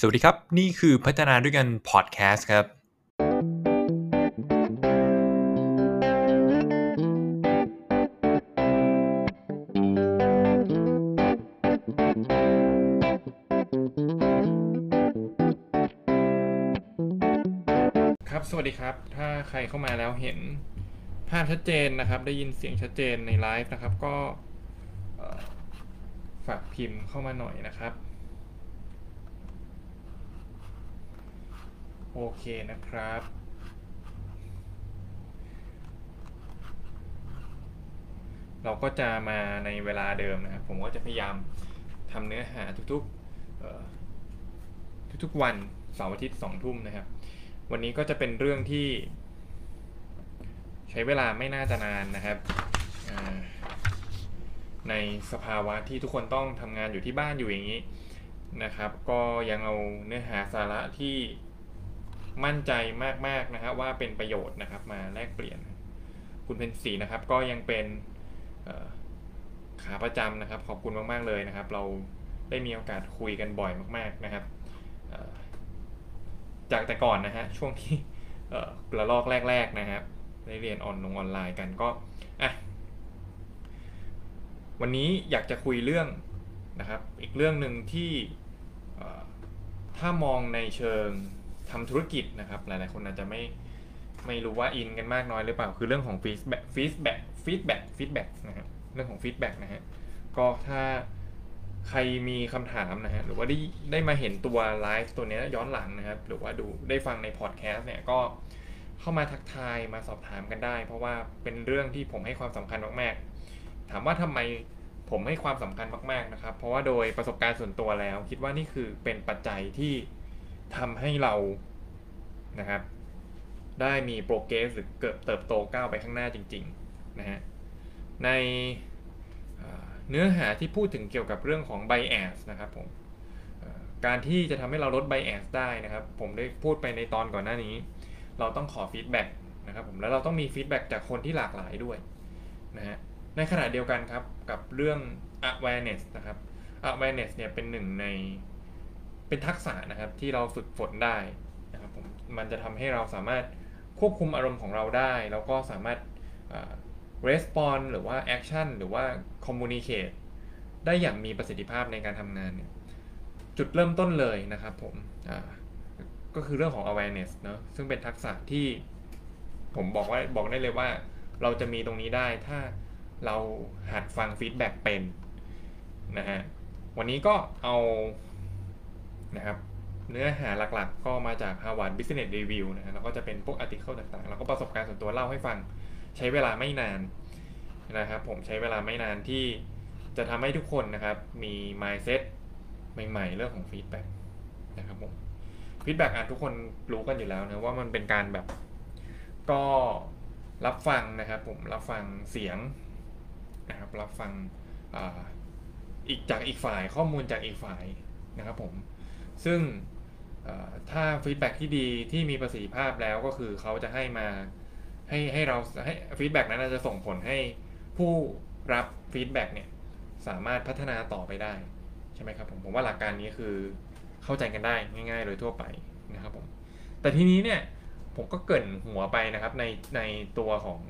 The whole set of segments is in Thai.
สวัสดีครับ นี่คือพัฒนาด้วยกันพอดแคสต์ครับ ครับ สวัสดีครับ ถ้าใครเข้ามาแล้วเห็นภาพชัดเจนนะครับ ได้ยินเสียงชัดเจนในไลฟ์นะครับ ก็ฝากพิมพ์เข้ามาหน่อยนะครับ โอเคนะครับ เราก็จะมาในเวลาเดิมนะครับ ผมก็จะพยายามทำเนื้อหาทุกๆทุกๆวันเสาร์อาทิตย์สองทุ่มนะครับ วันนี้ก็จะเป็นเรื่องที่ ใช้เวลาไม่น่าจะนานนะครับ ในสภาวะที่ทุกคนต้องทำงานอยู่ที่บ้านอยู่อย่างนี้นะครับ ก็ยังเอาเนื้อหาสาระที่ มั่นใจมากๆนะครับว่าเป็นประโยชน์นะครับมาแลกเปลี่ยน คุณเพนสีนะครับ ก็ยังเป็นขาประจำนะครับ ขอบคุณมาก ๆ เลยนะครับ เราได้มีโอกาสคุยกันบ่อยมาก ๆนะครับจากแต่ก่อนนะฮะช่วงที่ระลอกแรก ๆ นะครับได้เรียนออนลงออนไลน์กันก็อะวันนี้อยากจะคุยเรื่องนะครับ อีกเรื่องหนึ่งที่ถ้ามองในเชิง ทำธุรกิจนะครับ หลายๆ คนอาจจะไม่ไม่รู้ว่าอินกันมากน้อยหรือเปล่า คือเรื่องของ feedback feedback feedback feedback นะฮะเรื่องของ feedback นะฮะก็ถ้าใครมีคำถามนะฮะหรือว่าได้ได้มาเห็นตัวไลฟ์ตัวนี้ย้อนหลังนะครับ หรือว่าดูได้ฟังในพอดแคสต์เนี่ยก็เข้ามาทักทายมาสอบถามกันได้ เพราะว่าเป็นเรื่องที่ผมให้ความสำคัญมากๆ ถามว่าทำไมผมให้ความสำคัญมากๆนะครับ เพราะว่าโดยประสบการณ์ส่วนตัวแล้ว คิดว่านี่คือเป็นปัจจัยที่ ทำให้เรานะครับ ได้มีโปรเกรสหรือเกิดเติบโตก้าวไปข้างหน้าจริงๆนะฮะในเนื้อหาที่พูดถึงเกี่ยวกับเรื่องของ bias นะครับผมการที่จะทำให้เราลด bias ได้นะครับ ผมได้พูดไปในตอนก่อนหน้านี้ เราต้องขอ feedback นะครับผมแล้วเราต้องมี feedback จากคนที่หลากหลายด้วยนะฮะในขณะเดียวกันครับกับเรื่อง awareness นะครับ awareness เนี่ยเป็นหนึ่งใน เป็นทักษะนะครับที่เราฝึกฝนได้นะครับผมมันจะทำให้เราสามารถควบคุมอารมณ์ของเราได้ แล้วก็สามารถเอ่อ response หรือว่า action หรือว่า communicate ได้อย่างมีประสิทธิภาพในการทำงานเนี่ยจุดเริ่มต้นเลยนะครับผมก็คือเรื่องของ awareness เนอะซึ่งเป็นทักษะที่ผมบอกว่าบอกได้เลยว่า เราจะมีตรงนี้ได้ถ้าเราหัดฟังฟีดแบ็กเป็นนะฮะวันนี้ก็เอา นะครับ เนื้อหาหลักๆ ก็มาจาก Harvard Business Review นะแล้วก็จะเป็นพวกอาร์ติเคิลต่างๆ แล้วก็ประสบการณ์ส่วนตัวเล่าให้ฟัง ใช้เวลาไม่นานนะครับ ผมใช้เวลาไม่นานที่จะทำให้ทุกคนนะครับ มี mindset ใหม่ ๆ เรื่องของ feedback นะครับผม feedback อะทุกคนรู้กันอยู่แล้วนะว่ามันเป็นการแบบก็รับฟังนะครับผมรับฟังเสียงนะครับรับฟังออีกจากอีกฝ่ายข้อมูลจากอีกฝ่ายนะครับผม ซึ่งถ้า feedback ที่ดีที่มีประสิทธิภาพแล้วก็คือเขาจะให้มาให้ให้เราให้ feedback นั้นจะส่งผลให้ผู้รับ feedback เนี่ยสามารถพัฒนาต่อไปได้ใช่ไหมครับผมผมว่าหลักการนี้คือเข้าใจกันได้ง่าย ๆ โดยทั่วไปนะครับผมแต่ทีนี้เนี่ยผมก็เกริ่นหัวไปนะครับในในตัวของ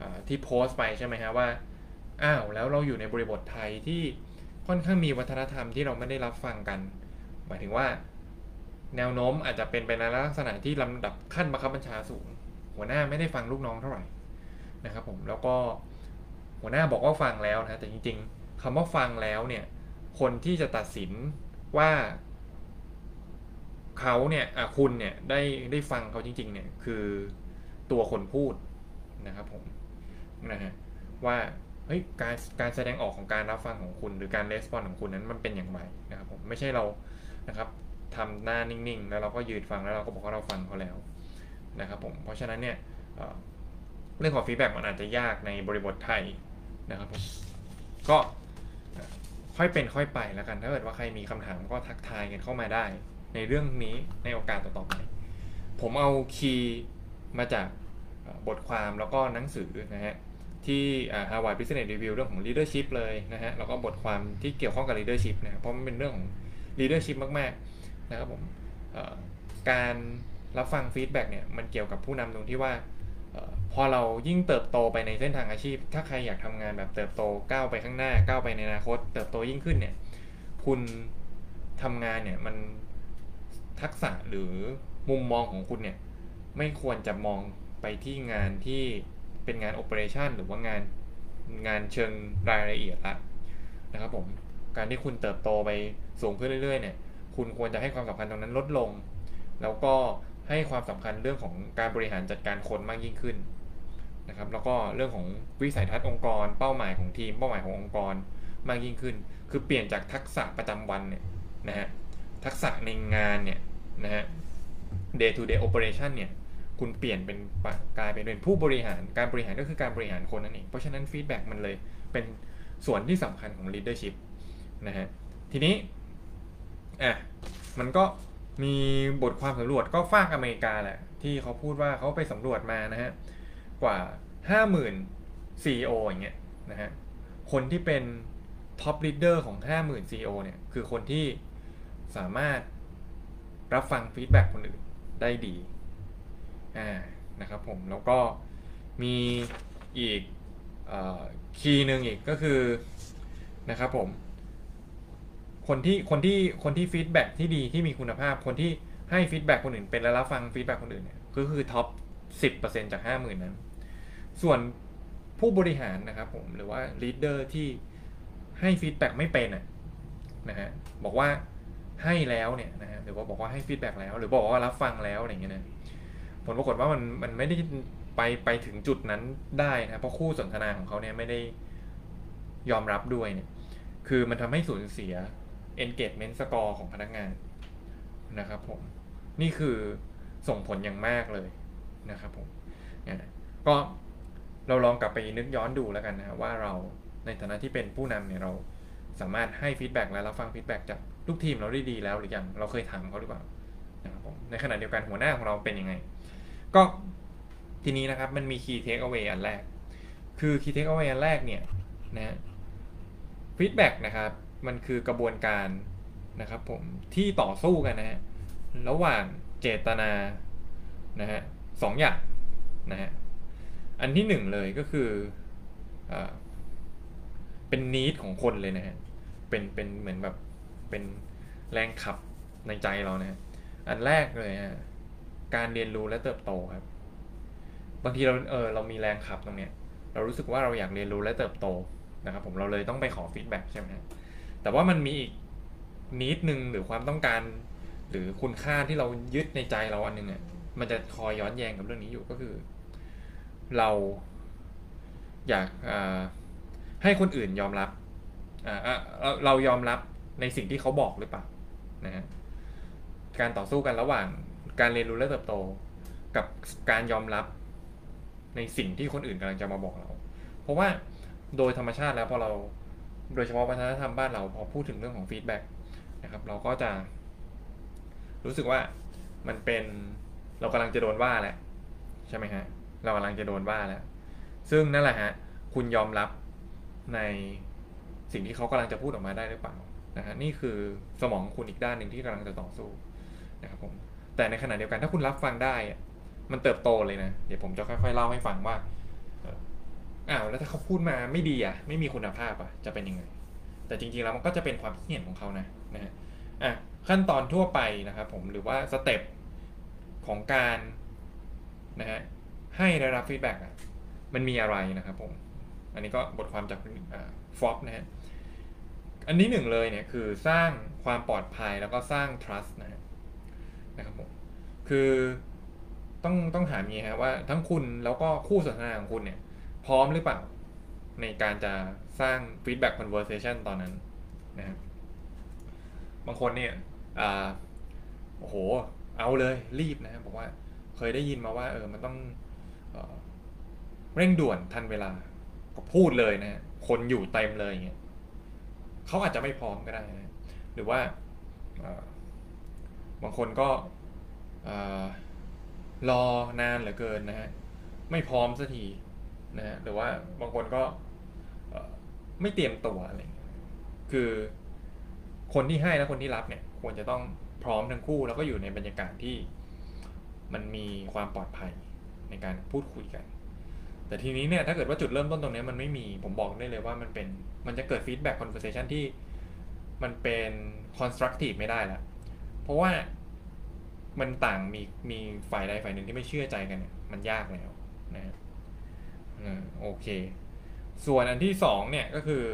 อที่โพสต์ไปใช่ไหมฮะว่าอ้าวแล้วเราอยู่ในบริบทไทยที่ค่อนข้างมีวัฒนธรรมที่เราไม่ได้รับฟังกัน หมายถึงว่า แนวโน้มอาจจะเป็นไปในลักษณะที่ลำดับขั้นบังคับบัญชาสูง หัวหน้าไม่ได้ฟังลูกน้องเท่าไหร่นะครับผมแล้วก็หัวหน้าบอกว่าฟังแล้วนะแต่จริง ๆคำว่าฟังแล้วเนี่ยคนที่จะตัดสินว่าเขาเนี่ยคุณเนี่ยได้ได้ฟังเขาจริง ๆ เนี่ยคือตัวคนพูดนะครับผมนะฮะว่าเฮ้ยการการแสดงออกของการรับฟังของคุณ หรือการ respond ของคุณนั้นมันเป็นอย่างไรนะครับผมไม่ใช่เรา นะครับทำหน้านิ่งๆ แล้วเราก็ยืนฟังแล้วเราก็บอกว่าเราฟังเขาแล้วนะครับผม เพราะฉะนั้นเนี่ยเเรื่องของ feedback มันอาจจะยากในบริบทไทยนะครับผม ก็ค่อยเป็นค่อยไปแล้วกันถ้าเกิดว่าใครมีคำถามก็ทักทายกันเข้ามาได้ ในเรื่องนี้ในโอกาสต่อๆไป ผมเอา key มาจากบทความแล้วก็หนังสือนะฮะที่อ่า Harvard Business Review เรื่องของ leadership เลยนะฮะแล้วก็บทความที่เกี่ยวข้องกับ leadership นะเพราะมันเป็นเรื่องของ leadership มากๆนะครับผมการรับฟัง feedback เนี่ยมันเกี่ยวกับผู้นำตรงที่ว่าออพอเรายิ่งเติบโตไปในเส้นทางอาชีพ ถ้าใครอยากทำงานแบบเติบโตก้าวไปข้างหน้าก้าวไปในอนาคต เติบโตยิ่งขึ้นเนี่ยคุณทำงานเนี่ยมันทักษะหรือมุมมองของคุณเนี่ยไม่ควรจะมองไปที่งานที่เป็นงานโอเปอเรชันหรือว่างานงานเชิงรายละเอียดละนะครับผม การที่คุณเติบโตไปสูงขึ้นเรื่อยๆเนี่ยคุณควรจะให้ความสำคัญตรงนั้นลดลง แล้วก็ให้ความสำคัญเรื่องของการบริหารจัดการคนมากยิ่งขึ้นนะครับแล้วก็เรื่องของวิสัยทัศน์องค์กร เป้าหมายของทีม เป้าหมายขององค์กรมากยิ่งขึ้น คือเปลี่ยนจากทักษะประจำวันเนี่ยนะฮะทักษะในงานเนี่ยนะฮะ day to day operation เนี่ยคุณเปลี่ยนเป็นกลายเป็นเป็นผู้บริหารการบริหารก็คือการบริหารคนนั่นเองเพราะฉะนั้นฟีดแบ็กมันเลยเป็นส่วนที่สำคัญของ leadership นะฮะทีนี้อะมันก็มีบทความสำรวจก็ฝากอเมริกาแหละ ที่เขาพูดว่าเขาไปสำรวจมานะฮะกว่า 50,000 CEO อย่างเงี้ยนะฮะคนที่เป็น top leader ของ 50,000 CEO เนี่ยคือคนที่สามารถรับฟัง feedback คนอื่นได้ดีอ่านะครับผมแล้วก็มีอีก key หนึ่งอีกก็คือนะครับผม คนที่คนที่คนที่ feedback ที่ดีที่มีคุณภาพ คนที่ให้ feedback คนอื่นเป็นและรับฟัง feedback คนอื่นเนี่ยก็คือ topสิบเปอร์เซ็นต์จากห้าหมื่นนั้น ส่วนผู้บริหารนะครับผมหรือว่า leader ที่ให้ feedback ไม่เป็นนะฮะบอกว่าให้แล้วเนี่ยนะฮะหรือว่าบอกว่าให้ feedback แล้ว หรือบอกว่ารับฟังแล้วอะไรเงี้ยนะผลปรากฏว่ามันมันไม่ได้ไปไปถึงจุดนั้นได้นะเพราะคู่สนทนาของเขาเนี่ยไม่ได้ยอมรับด้วยเนี่ยคือมันทำให้สูญเสีย engagement score ของพนักงานนะครับผมนี่คือส่งผลอย่างมากเลยนะครับผมก็เราลองกลับไปนึกย้อนดูแล้วกันนะว่าเราในฐานะที่เป็นผู้นำเนี่ยเราสามารถให้ feedback และรับฟัง feedback จากลูกทีมเราได้ดีแล้วหรือยังเราเคยถามเขาหรือเปล่านะครับผมในขณะเดียวกันหัวหน้าของเราเป็นยังไง ก็ทีนี้นะครับมันมี key take away อันแรก คือ key take away อันแรกเนี่ยนะfeedback นะครับ มันคือกระบวนการนะครับผมที่ต่อสู้กันนะฮะระหว่างเจตนานะฮะสองอย่างนะฮะอันที่หนึ่งเลยก็คืออเป็น need ของคนเลยนะฮะเป็นเป็นเหมือนแบบเป็นแรงขับในใจเรานะฮะอันแรกเลยฮะการเรียนรู้และเติบโตครับบางทีเราเออเรามีแรงขับตรงเนี้ยเรารู้สึกว่าเราอยากเรียนรู้และเติบโตนะครับผมเราเลยต้องไปขอ feedback ใช่ไหม แต่ว่ามันมีอีก need นึงหรือความต้องการ หรือคุณค่าที่เรายึดในใจเราอันนึงเนี่ยมันจะคอยย้อนแย้งกับเรื่องนี้อยู่ก็คือ เราอยากให้คนอื่นยอมรับเรายอมรับในสิ่งที่เขาบอกหรือเปล่านะฮะการต่อสู้กันระหว่างการเรียนรู้และเติบโต กับการยอมรับในสิ่งที่คนอื่นกำลังจะมาบอกเรา เพราะว่าโดยธรรมชาติแล้วพอเรา โดยเฉพาะวัฒนธรรมบ้านเราพอพูดถึงเรื่องของฟีดแบ็กนะครับเราก็จะ รู้สึกว่ามันเป็นเรากำลังจะโดนว่าแหละใช่ไหมฮะเรากำลังจะโดนว่าแล้วซึ่งนั่นแหละฮะคุณยอมรับในสิ่งที่เขากำลังจะพูดออกมาได้หรือเปล่านะฮะนี่คือสมองคุณอีกด้านหนึ่งที่กำลังจะต่อสู้นะครับผมแต่ในขณะเดียวกันถ้าคุณรับฟังได้มันเติบโตเลยนะ เดี๋ยวผมจะค่อยๆเล่าให้ฟังว่า อ้าวแล้วถ้าเขาพูดมาไม่ดีอะ ไม่มีคุณภาพอะจะเป็นยังไง แต่จริงๆแล้วมันก็จะเป็นความคิดเห็นของเขานะนะฮะอะขั้นตอนทั่วไปนะครับผมหรือว่า step ของการนะฮะให้ได้รับ feedback อะมันมีอะไรนะครับผม อันนี้ก็บทความจากฟอปนะฮะอันนี้หนึ่งเลยเนี่ยคือสร้างความปลอดภัยแล้วก็สร้าง trust นะฮะนะครับผมคือต้องต้องถามงี้ฮะว่าทั้งคุณแล้วก็คู่สนทนาของคุณเนี่ย พร้อมหรือเปล่า ในการจะสร้าง feedback conversation ตอนนั้นนะครับบางคนเนี่ยอ่าโอ้โห เอาเลยรีบนะบอกว่าเคยได้ยินมาว่าเออมันต้องเอเร่งด่วนทันเวลาก็พูดเลยนะคนอยู่เต็มเลยอย่างเงี้ยเขาอาจจะไม่พร้อมก็ได้นะหรือว่าบางคนก็รอนานเหลือเกินนะฮะไม่พร้อมสักที นะฮะหรือว่าบางคนก็ไม่เตรียมตัวอะไรคือคนที่ให้และคนที่รับเนี่ย ควรจะต้องพร้อมทั้งคู่ แล้วก็อยู่ในบรรยากาศที่มันมีความปลอดภัยในการพูดคุยกัน แต่ทีนี้เนี่ยถ้าเกิดว่าจุดเริ่มต้นตรงนี้มันไม่มีผมบอกได้เลยว่ามันเป็นมันจะเกิด feedback conversation ที่มันเป็น constructive ไม่ได้ละเพราะว่ามันต่างมีมีฝ่ายใดฝ่ายหนึ่งที่ไม่เชื่อใจกันเนี่ยมันยากแล้วนะ โอเค ส่วนอันที่สองเนี่ยก็คือ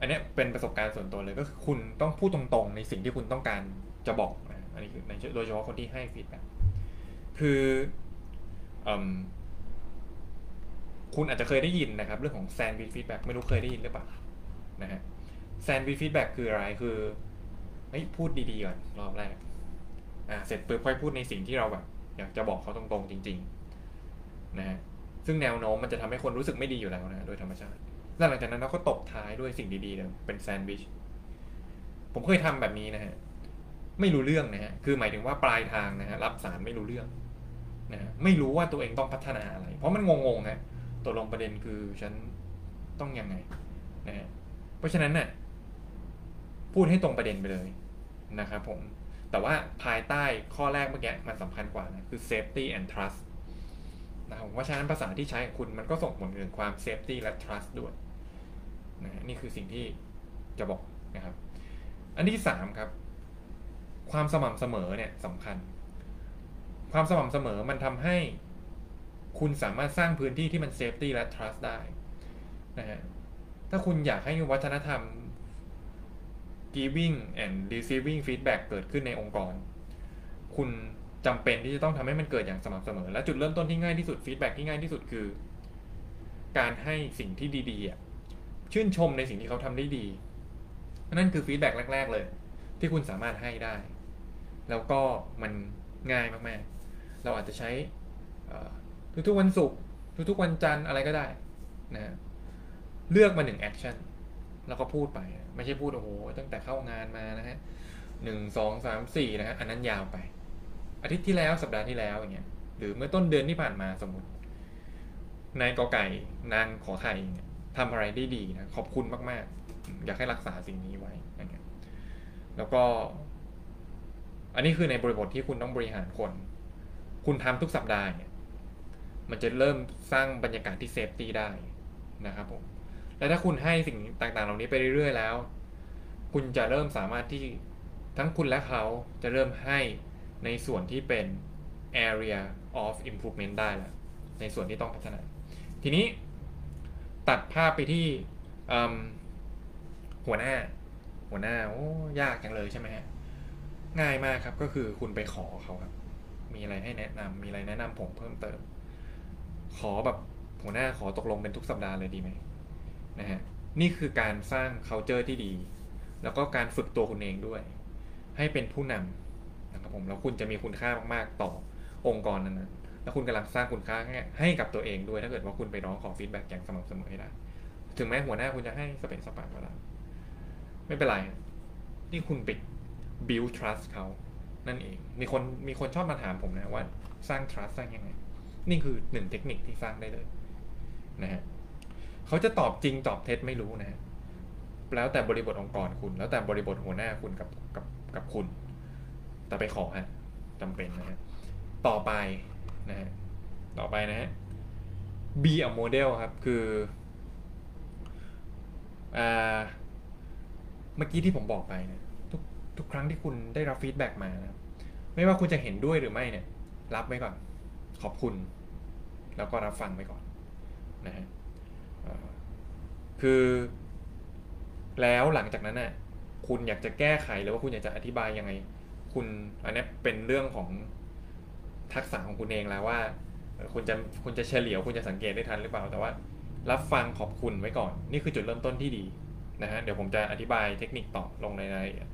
อันนี้เป็นประสบการณ์ส่วนตัวเลยก็คือคุณต้องพูดตรงๆ ในสิ่งที่คุณต้องการจะบอกนะอันนี้คือโดยเฉพาะคนที่ให้ feedback คืออคุณอาจจะเคยได้ยินนะครับ เรื่องของ sandwich feedback ไม่รู้เคยได้ยินหรือเปล่านะฮะ sandwich feedback คืออะไรคือเฮ้ยพูดดีๆก่อนรอบแรกอ่าเสร็จปุ๊บค่อยพูดในสิ่งที่เราแบบอยากจะบอกเขาตรงๆ จริง ๆ นะฮะซึ่งแนวโน้มมันจะทำให้คนรู้สึกไม่ดีอยู่แล้วนะโดยธรรมชาติแล้วหลังจากนั้นเราก็ตบท้ายด้วยสิ่งดีๆเลยเป็นแซนด์วิชผมเคยทำแบบนี้นะฮะไม่รู้เรื่องนะฮะคือหมายถึงว่าปลายทางนะฮะรับสารไม่รู้เรื่องนะไม่รู้ว่าตัวเองต้องพัฒนาอะไร เพราะมันงงๆนะตัวลงประเด็นคือฉันต้องยังไงนะเพราะฉะนั้นเนะ่ยพูดให้ตรงประเด็นไปเลยนะครับผม แต่ว่าภายใต้ข้อแรกเมื่อกี้มันสำคัญกว่านะคือ safety and trust นะครับเพราะฉะนั้นภาษาที่ใช้คุณมันก็ส่งผลถึงความ safety และ trust ด้วยนะนี่คือสิ่งที่จะบอกนะครับ อันที่สามครับ ความสม่ำเสมอเนี่ยสำคัญ ความสม่ำเสมอมันทำให้คุณสามารถสร้างพื้นที่ที่มัน safety และ trust ได้นะฮะถ้าคุณอยากให้วัฒนธรรม giving and receiving feedback เกิดขึ้นในองค์กร คุณ จำเป็นที่จะต้องทำให้มันเกิดอย่างสม่ำเสมอ และจุดเริ่มต้นที่ง่ายที่สุดฟีดแบ็ที่ง่ายที่สุดคือ การให้สิ่งที่ดีๆชื่นชมในสิ่งที่เขาทำได้ดี นั่นคือ feedback แรก ๆ เลย ที่คุณสามารถให้ได้ แล้วก็มันง่ายมากๆ เราอาจจะใช้ทุกๆวันศุกร์ทุกๆวันจันทร์อะไรก็ได้นะเลือกมาหนึ่ง action แล้วก็พูดไป ไม่ใช่พูดโอ้โหตั้งแต่เข้างานมานะฮะหนึ่งสองสามสี่นะฮะอันนั้นยาวไป อาทิตย์ที่แล้วสัปดาห์ที่แล้วอย่างเงี้ยหรือเมื่อต้นเดือนที่ผ่านมาสมมตินายกอไก่นางขอไข่ทำอะไรได้ดีนะขอบคุณมาก ๆ อยากให้รักษาสิ่งนี้ไว้นะครแล้วก็ อันนี้คือในบริบทที่คุณต้องบริหารคน คุณทำทุกสัปดาห์เนี่ยมันจะเริ่มสร้างบรรยากาศที่เซฟตี้ได้นะครับผมและถ้าคุณให้สิ่งต่างๆ เหล่านี้ไปเรื่อยๆแล้ว คุณจะเริ่มสามารถที่ทั้งคุณและเขาจะเริ่มให้ ในส่วนที่เป็น area of improvement ได้แล้วในส่วนที่ต้องพัฒนา ทีนี้ตัดภาพไปที่หัวหน้า หัวหน้าโอ้ยากจังเลยใช่ไหมฮะง่ายมากครับก็คือคุณไปขอเขาครับ มีอะไรให้แนะนำมีอะไรแนะนำผมเพิ่มเติม ขอแบบหัวหน้าขอตกลงเป็นทุกสัปดาห์เลยดีไหมนะฮะนี่คือการสร้าง culture ที่ดี แล้วก็การฝึกตัวคุณเองด้วย ให้เป็นผู้นำ ผมแล้วคุณจะมีคุณค่ามากๆต่อองค์กรนั้นแล้วคุณกำลังสร้างคุณค่าให้กับตัวเองด้วยถ้าเกิดว่าคุณไปร้องขอ feedback อย่างสม่ำเสมอได้ถึงแม้หัวหน้าคุณจะให้สะเปะสะปะก็ได้ไม่เป็นไร นี่คุณไป build trust เขานั่นเอง มีคนมีคนชอบมาถามผมนะว่าสร้าง trust สร้างยังไง นี่คือหนึ่งเทคนิคที่สร้างได้เลยนะฮะเขาจะตอบจริงตอบเท็จไม่รู้นะแล้วแต่บริบทองค์กรคุณ แล้วแต่บริบทหัวหน้าคุณกับกับกับคุณ แต่ไปขอฮะจำเป็นนะฮะต่อไปนะฮะต่อไปนะฮะ be a model ครับ คืออ่าเมื่อกี้ที่ผมบอกไปนะทุกทุกครั้งที่คุณได้รับ feedback มานะไม่ว่าคุณจะเห็นด้วยหรือไม่เนี่ย รับไว้ก่อน ขอบคุณ แล้วก็รับฟังไว้ก่อนนะฮะคือ แล้วหลังจากนั้นน่ะคุณอยากจะแก้ไขหรือว่าคุณอยากจะอธิบายยังไง คุณอันนี้เป็นเรื่องของทักษะของคุณเองแล้วว่าคุณจะคุณจะเฉลียวคุณจะสังเกตได้ทันหรือเปล่า แต่ว่า รับฟังขอบคุณไว้ก่อน นี่คือจุดเริ่มต้นที่ดีนะฮะเดี๋ยวผมจะอธิบายเทคนิคต่อลงในรายละเอียด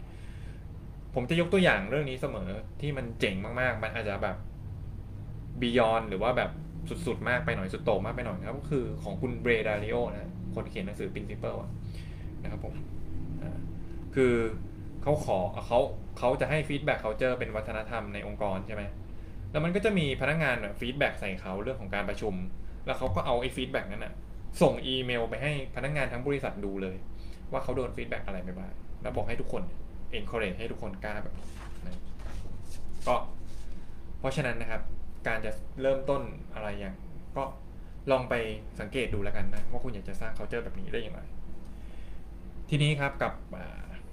ผมจะยกตัวอย่างเรื่องนี้เสมอที่มันเจ๋งมากๆ มันอาจจะแบบ beyond หรือว่าแบบสุดๆ มากไปหน่อยสุดโต่งมากไปหน่อยครับก็คือของคุณ Ray Dalio นะคนเขียนหนังสือ principle นะครับผมคือเขาขอเขา เขาจะให้ feedback เขาเจอเป็นวัฒนธรรมในองค์กรใช่ไหมแล้วมันก็จะมีพนักงาน feedback ใส่เขาเรื่องของการประชุม แล้วเขาก็เอาไอ้ feedback นั้นนะส่งอีเมลไปให้พนักงานทั้งบริษัทดูเลย ว่าเขาโดน feedback อะไรไปบ้างแล้วบอกให้ทุกคน encourage ให้ทุกคนกล้าแบบนี้นะก็เพราะฉะนั้นนะครับ การจะเริ่มต้นอะไรอย่าง ก็ลองไปสังเกตดูแล้วกันนะ ว่าคุณอยากจะสร้าง culture แบบนี้ได้อย่างไร ทีนี้ครับกลับ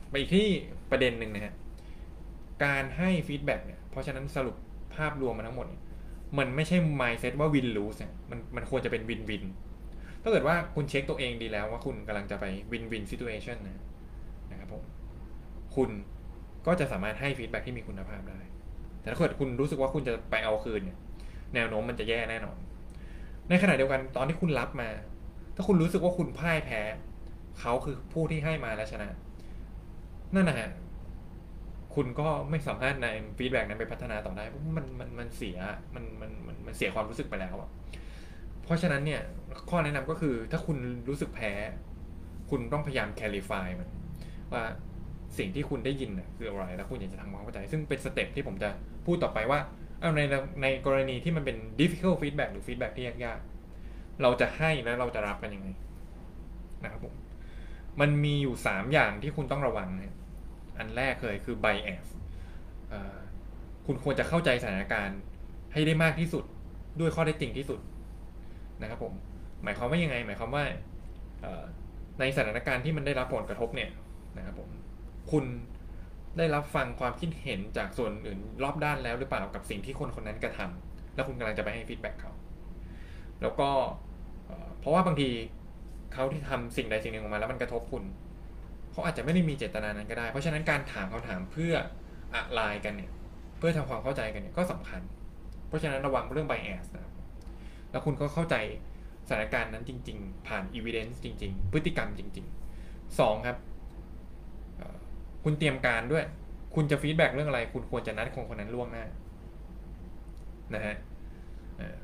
ไปอีกที่ประเด็นหนึ่งนะฮะ การให้ feedback เนี่ยเพราะฉะนั้นสรุปภาพรวมมาทั้งหมดเนี่ยมันไม่ใช่ mindset ว่า win lose เนี่ยมันมันควรจะเป็น win win ถ้าเกิดว่าคุณเช็คตัวเองดีแล้วว่าคุณกำลังจะไป win win situation นะนะครับผมคุณก็จะสามารถให้ feedback ที่มีคุณภาพได้ แต่ถ้าเกิดคุณรู้สึกว่าคุณจะไปเอาคืนเนี่ยแนวโน้มมันจะแย่แน่นอน ในขณะเดียวกันตอนที่คุณรับมา ถ้าคุณรู้สึกว่าคุณพ่ายแพ้ เขาคือผู้ที่ให้มาและชนะ นั่นนะฮะ คุณก็ไม่สามารถนำ feedback นั้นไปพัฒนาต่อได้เพราะมันมันมันเสียมันมันมันมันเสียความรู้สึกไปแล้วอะเพราะฉะนั้นเนี่ยข้อแนะนำก็คือถ้าคุณรู้สึกแพ้ คุณต้องพยายามแคลิฟายมัน ว่าสิ่งที่คุณได้ยินน่ะคืออะไร แล้วคุณอยากจะทำความเข้าใจ ซึ่งเป็นสเต็ปที่ผมจะพูดต่อไปว่าเอาในในกรณีที่มันเป็น difficult feedback หรือ feedback ที่ยากๆ เราจะให้แล้วเราจะรับกันยังไงนะครับผม มันมีอยู่สามอย่างที่คุณต้องระวังนะ อันแรกเลยคือ bias คุณควรจะเข้าใจสถานการณ์ให้ได้มากที่สุดด้วยข้อได้จริงที่สุดนะครับผมหมายความว่ายังไง หมายความว่าในสถานการณ์ที่มันได้รับผลกระทบเนี่ยนะครับผมคุณได้รับฟังความคิดเห็นจากส่วนอื่นรอบด้านแล้วหรือเปล่ากับสิ่งที่คนคนนั้นกระทำแล้วคุณกำลังจะไปให้ฟีดแบ็กเขาแล้วก็เพราะว่าบางทีเขาที่ทำสิ่งใดสิ่งหนึ่งออกมาแล้วมันกระทบคุณ เขาอาจจะไม่ได้มีเจตนานั้นก็ได้ เพราะฉะนั้นการถามเขาถามเพื่ออะไรกันเนี่ยเพื่อทำความเข้าใจกันเนี่ยก็สำคัญ เพราะฉะนั้นระวังเรื่อง bias นะครับแล้วคุณก็เข้าใจสถานการณ์นั้นจริง ๆ ผ่าน evidence จริง ๆ พฤติกรรมจริงๆสองครับ คุณเตรียมการด้วย คุณจะฟีดแบ็กเรื่องอะไร คุณควรจะนัดคนคนนั้นล่วงหน้านะฮะ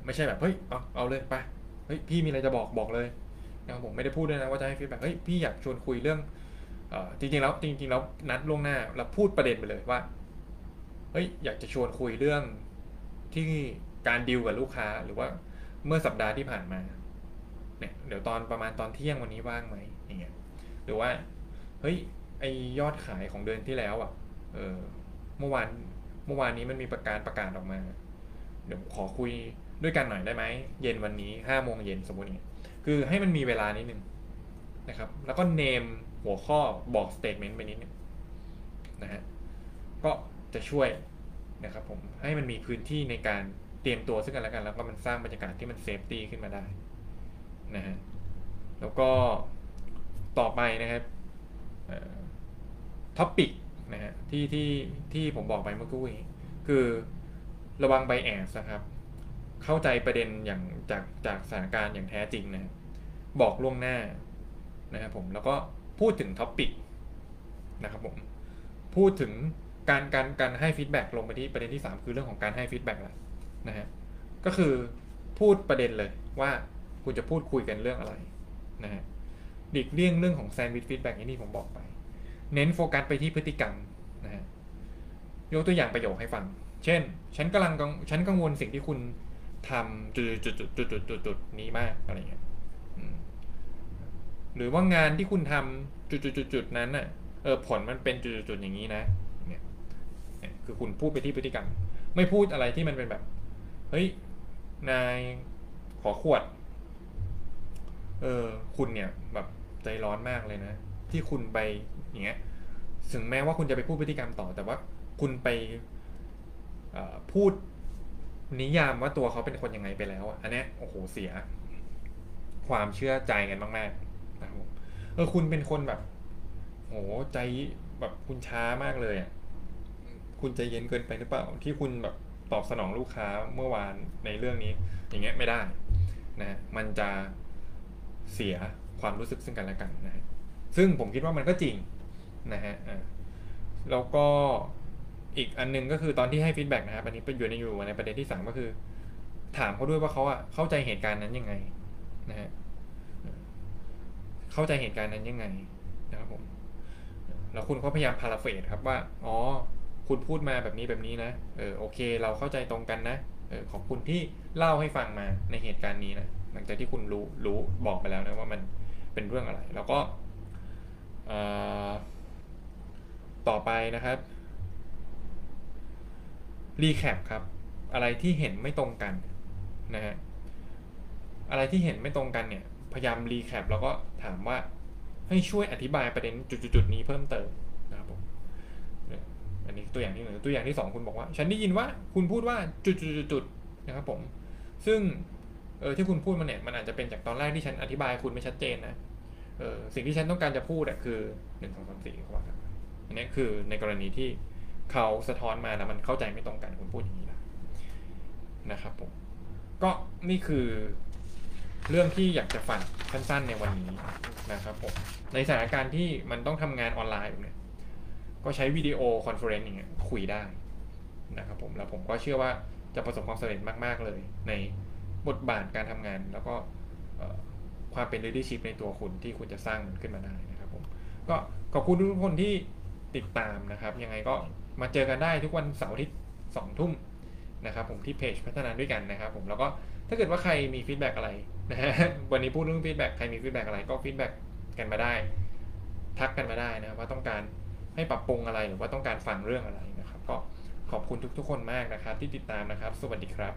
ไม่ใช่แบบเฮ้ยเอาเอาเลยไปเฮ้ยพี่มีอะไรจะบอกบอกเลยนะครับผมไม่ได้พูดด้วยนะว่าจะให้ feedback เฮ้ยพี่อยากชวนคุยเรื่อง จริงๆแล้วจริงๆแล้วนัดล่วงหน้าแล้วพูดประเด็นไปเลยว่าเฮ้ยอยากจะชวนคุยเรื่องที่การดีลกับลูกค้าหรือว่าเมื่อสัปดาห์ที่ผ่านมาเนี่ยเดี๋ยวตอนประมาณตอนเที่ยงวันนี้ว่างไหมอย่างเงี้ยหรือว่าเฮ้ยไอ้ยอดขายของเดือนที่แล้วอะเออเมื่อวานเมื่อวานนี้มันมีประกาศประกาศออกมา เดี๋ยวขอคุยด้วยกันหน่อยได้ไหมเย็นวันนี้ห้าโมงเย็นสมมติเนี้คือให้มันมีเวลานิดนึงนะครับ แล้วก็เนม หัวข้อบอก statement ไปนิดนึงนะฮะก็จะช่วยนะครับผมให้มันมีพื้นที่ในการเตรียมตัวซึ่งกันและกัน แล้วก็มันสร้างบรรยากาศที่มัน safety ขึ้นมาได้นะฮะแล้วก็ต่อไปนะครับ topic นะฮะที่ที่ที่ผมบอกไปเมื่อกี้คือระวัง bias นะครับ เข้าใจประเด็นอย่างจากจากสถานการณ์อย่างแท้จริงนะบอกล่วงหน้านะครับผมแล้วก็ พูดถึง topic นะครับผมพูดถึงการการการให้ feedback ลงไปที่ประเด็นที่ 3 คือเรื่องของการให้ feedback แหละนะฮะก็คือพูดประเด็นเลยว่าคุณจะพูดคุยกันเรื่องอะไรนะฮะหลีกเลี่ยงเรื่องของ sandwich feedback ที่ผมบอกไป เน้นโฟกัสไปที่พฤติกรรมนะฮะยกตัวอย่างประโยคให้ฟัง เช่น ฉันกำลังฉันกังวลสิ่งที่คุณทำจุดจุดจุดจุดจุดจุดจุดนี้มากอะไรเงี้ย หรือว่างานที่คุณทำจุดจุดจุดจุดนั้นน่ะเออผลมันเป็นจุดจุดจุดอย่างนี้นะเนี่ยคือคุณพูดไปที่พฤติกรรม ไม่พูดอะไรที่มันเป็นแบบ เฮ้ย นายขอขวด เออ คุณเนี่ยแบบใจร้อนมากเลยนะ ที่คุณไปอย่างเงี้ยถึงแม้ว่าคุณจะไปพูดพฤติกรรมต่อแต่ว่า คุณไปพูดนิยามว่าตัวเขาเป็นคนยังไงไปแล้ว อันนี้โอ้โหเสีย ความเชื่อใจกันมาก ๆ นะครับเออคุณเป็นคนแบบโหใจแบบคุณช้ามากเลยอะคุณใจเย็นเกินไปหรือเปล่าที่คุณแบบตอบสนองลูกค้าเมื่อวานในเรื่องนี้ อย่างเงี้ยไม่ได้นะมันจะเสียความรู้สึกซึ่งกันและกันนะซึ่งผมคิดว่ามันก็จริงนะฮะแล้วก็อีกอันนึงก็คือตอนที่ให้ฟีดแบ็กนะครับอันนี้เป็นอยู่ในอยู่ในประเด็นที่สามก็คือ ถามเขาด้วยว่าเขาอะเข้าใจเหตุการณ์นั้นยังไงนะฮะ เข้าใจเหตุการณ์นั้นยังไงนะครับผม แล้วคุณก็พยายามพาราเฟสครับว่า อ๋อ คุณพูดมาแบบนี้แบบนี้นะ เออ โอเค เราเข้าใจตรงกันนะ เออ ขอบคุณที่เล่าให้ฟังมาในเหตุการณ์นี้นะ หลังจากที่คุณรู้ รู้ บอกไปแล้วนะว่ามันเป็นเรื่องอะไร แล้วก็ต่อไปนะครับ recap ครับ อะไรที่เห็นไม่ตรงกันนะฮะ อะไรที่เห็นไม่ตรงกันเนี่ย พยายาม recap แล้วก็ถามว่าให้ช่วยอธิบายประเด็นจุดๆนี้เพิ่มเติมนะครับผมอันนี้ตัวอย่างที่หนึ่งตัวอย่างที่สองคุณบอกว่า ฉันได้ยินว่าคุณพูดว่าจุดๆๆนะครับผม ซึ่งเออที่คุณพูดมาเนี่ยมันอาจจะเป็นจากตอนแรกที่ฉันอธิบายคุณไม่ชัดเจนนะเออสิ่งที่ฉันต้องการจะพูดอะคือหนึ่งสองสามสี่เขาว่ากันอันนี้คือในกรณีที่เขาสะท้อนมาแล้วมันเข้าใจไม่ตรงกันคุณพูดอย่างนี้นะนะครับผมก็นี่คือ เรื่องที่อยากจะฝากสั้นๆในวันนี้นะครับผมในสถานการณ์ที่มันต้องทำงานออนไลน์แบบเนี้ยก็ใช้ video conference อย่างเงี้ยคุยได้นะครับผมแล้วผมก็เชื่อว่าจะประสบความสำเร็จมากๆเลย ในบทบาทการทำงาน แล้วก็ความเป็น leadership ในตัวคุณที่คุณจะสร้างมันขึ้นมาได้นะครับผมก็ขอบคุณทุกคนที่ติดตามนะครับ ยังไงก็มาเจอกันได้ทุกวันเสาร์อาทิตย์สองทุ่มนะครับผมที่เพจพัฒนาด้วยกันนะครับผมแล้วก็ถ้าเกิดว่าใครมี feedback อะไร นะฮะวันนี้พูดเรื่อง feedback ใครมี feedback อะไรก็ feedback กันมาได้ ทักกันมาได้นะว่าต้องการให้ปรับปรุงอะไรหรือว่าต้องการฟังเรื่องอะไรนะครับ ก็ขอบคุณทุกๆคนมากนะครับ ที่ติดตามนะครับ สวัสดีครับ